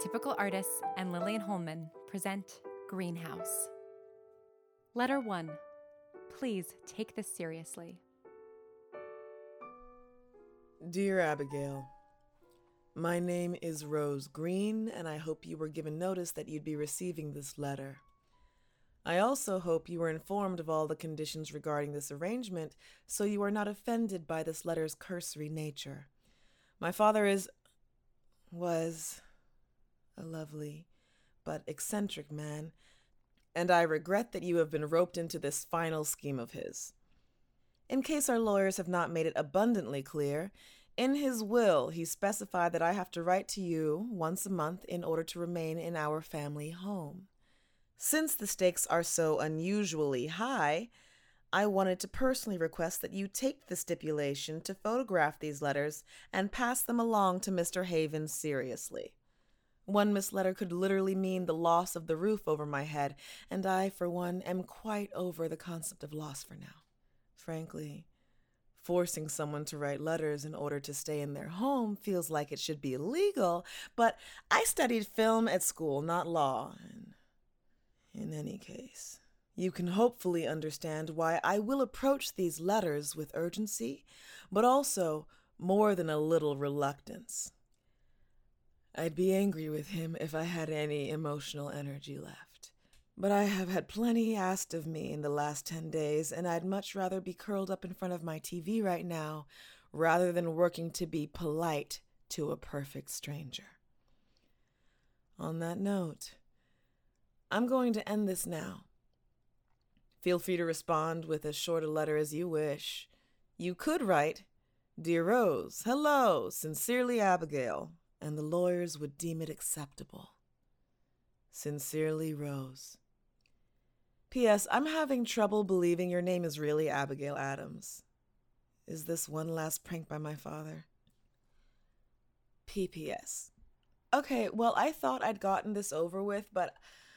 Atypical Artists and Lillian Holman present Greenhouse. Letter 1. Please take this seriously. Dear Abigail, my name is Rose Green, and I hope you were given notice that you'd be receiving this letter. I also hope you were informed of all the conditions regarding this arrangement, so you are not offended by this letter's cursory nature. My father is. was a lovely but eccentric man, and I regret that you have been roped into this final scheme of his. In case our lawyers have not made it abundantly clear, in his will he specified that I have to write to you once a month in order to remain in our family home. Since the stakes are so unusually high, I wanted to personally request that you take the stipulation to photograph these letters and pass them along to Mr. Haven seriously. One missed letter could literally mean the loss of the roof over my head, and I, for one, am quite over the concept of loss for now. Frankly, forcing someone to write letters in order to stay in their home feels like it should be illegal, but I studied film at school, not law. And in any case, you can hopefully understand why I will approach these letters with urgency, but also more than a little reluctance. I'd be angry with him if I had any emotional energy left. But I have had plenty asked of me in the last 10 days, and I'd much rather be curled up in front of my TV right now rather than working to be polite to a perfect stranger. On that note, I'm going to end this now. Feel free to respond with as short a letter as you wish. You could write, Dear Rose, hello, sincerely Abigail, and the lawyers would deem it acceptable. Sincerely, Rose. P.S. I'm having trouble believing your name is really Abigail Adams. Is this one last prank by my father? P.P.S. Okay, well, I thought I'd gotten this over with, but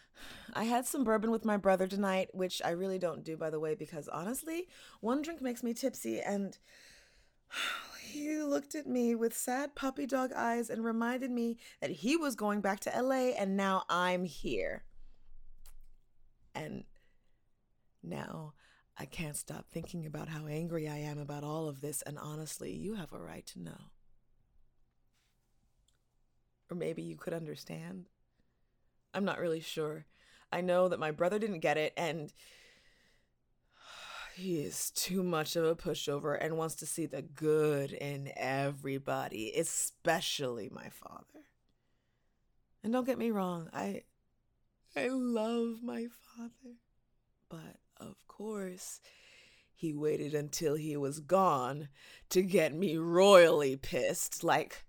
I had some bourbon with my brother tonight, which I really don't do, by the way, because honestly, one drink makes me tipsy, and he looked at me with sad puppy dog eyes and reminded me that he was going back to LA and now I'm here. And now I can't stop thinking about how angry I am about all of this, and honestly, you have a right to know. Or maybe you could understand. I'm not really sure. I know that my brother didn't get it, and he is too much of a pushover and wants to see the good in everybody, especially my father. And don't get me wrong, I I love my father. But of course, he waited until he was gone to get me royally pissed. Like,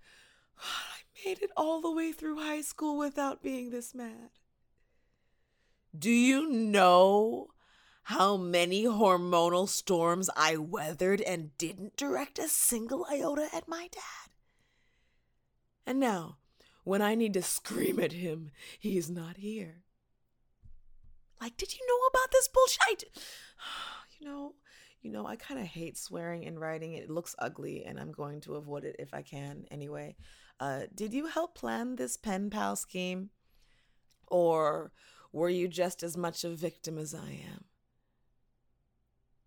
I made it all the way through high school without being this mad. Do you know how many hormonal storms I weathered and didn't direct a single iota at my dad? And now, when I need to scream at him, he's not here. Like, did you know about this bullshit? you know, you know, I kind of hate swearing in writing. It looks ugly, and I'm going to avoid it if I can anyway. Uh, did you help plan this pen pal scheme? Or were you just as much a victim as I am?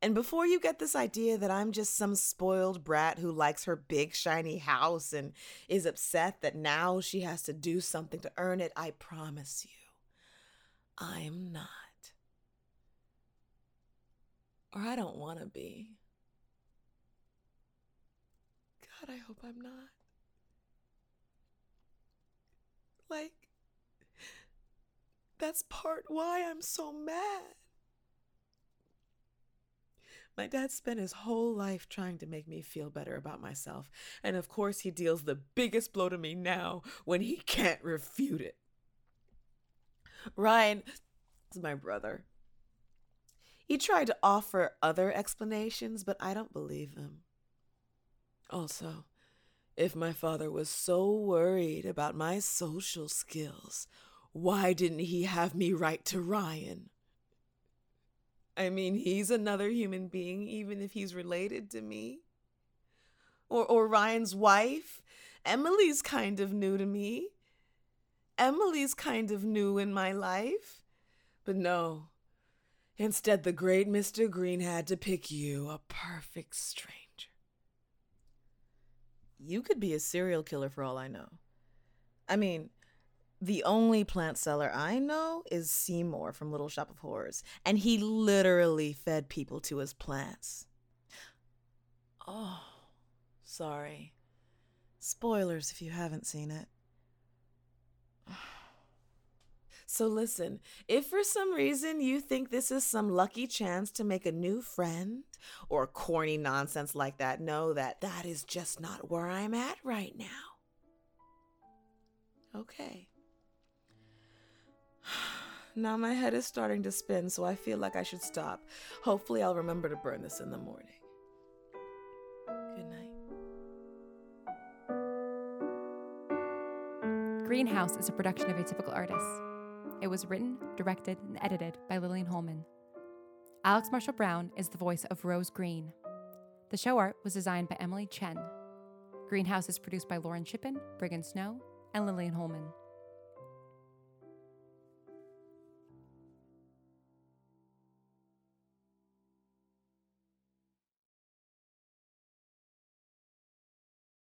And before you get this idea that I'm just some spoiled brat who likes her big shiny house and is upset that now she has to do something to earn it, I promise you, I'm not. Or I don't want to be. God, I hope I'm not. Like, that's part why I'm so mad. My dad spent his whole life trying to make me feel better about myself, and of course, he deals the biggest blow to me now when he can't refute it. Ryan is my brother. He tried to offer other explanations, but I don't believe him. Also, if my father was so worried about my social skills, why didn't he have me write to Ryan? I mean, he's another human being, even if he's related to me. Or, or Ryan's wife. Emily's kind of new to me. Emily's kind of new in my life. But no. Instead, the great Mr. Green had to pick you, a perfect stranger. You could be a serial killer for all I know. I mean, the only plant seller I know is Seymour from Little Shop of Horrors, and he literally fed people to his plants. Oh, sorry. Spoilers if you haven't seen it. So listen, if for some reason you think this is some lucky chance to make a new friend or corny nonsense like that, know that that is just not where I'm at right now. Okay. Now my head is starting to spin, so I feel like I should stop. Hopefully, I'll remember to burn this in the morning. Good night. Greenhouse is a production of Atypical Artists. It was written, directed, and edited by Lillian Holman. Alex Marshall Brown is the voice of Rose Green. The show art was designed by Emily Chen. Greenhouse is produced by Lauren Shippen, Brigham Snow, and Lillian Holman.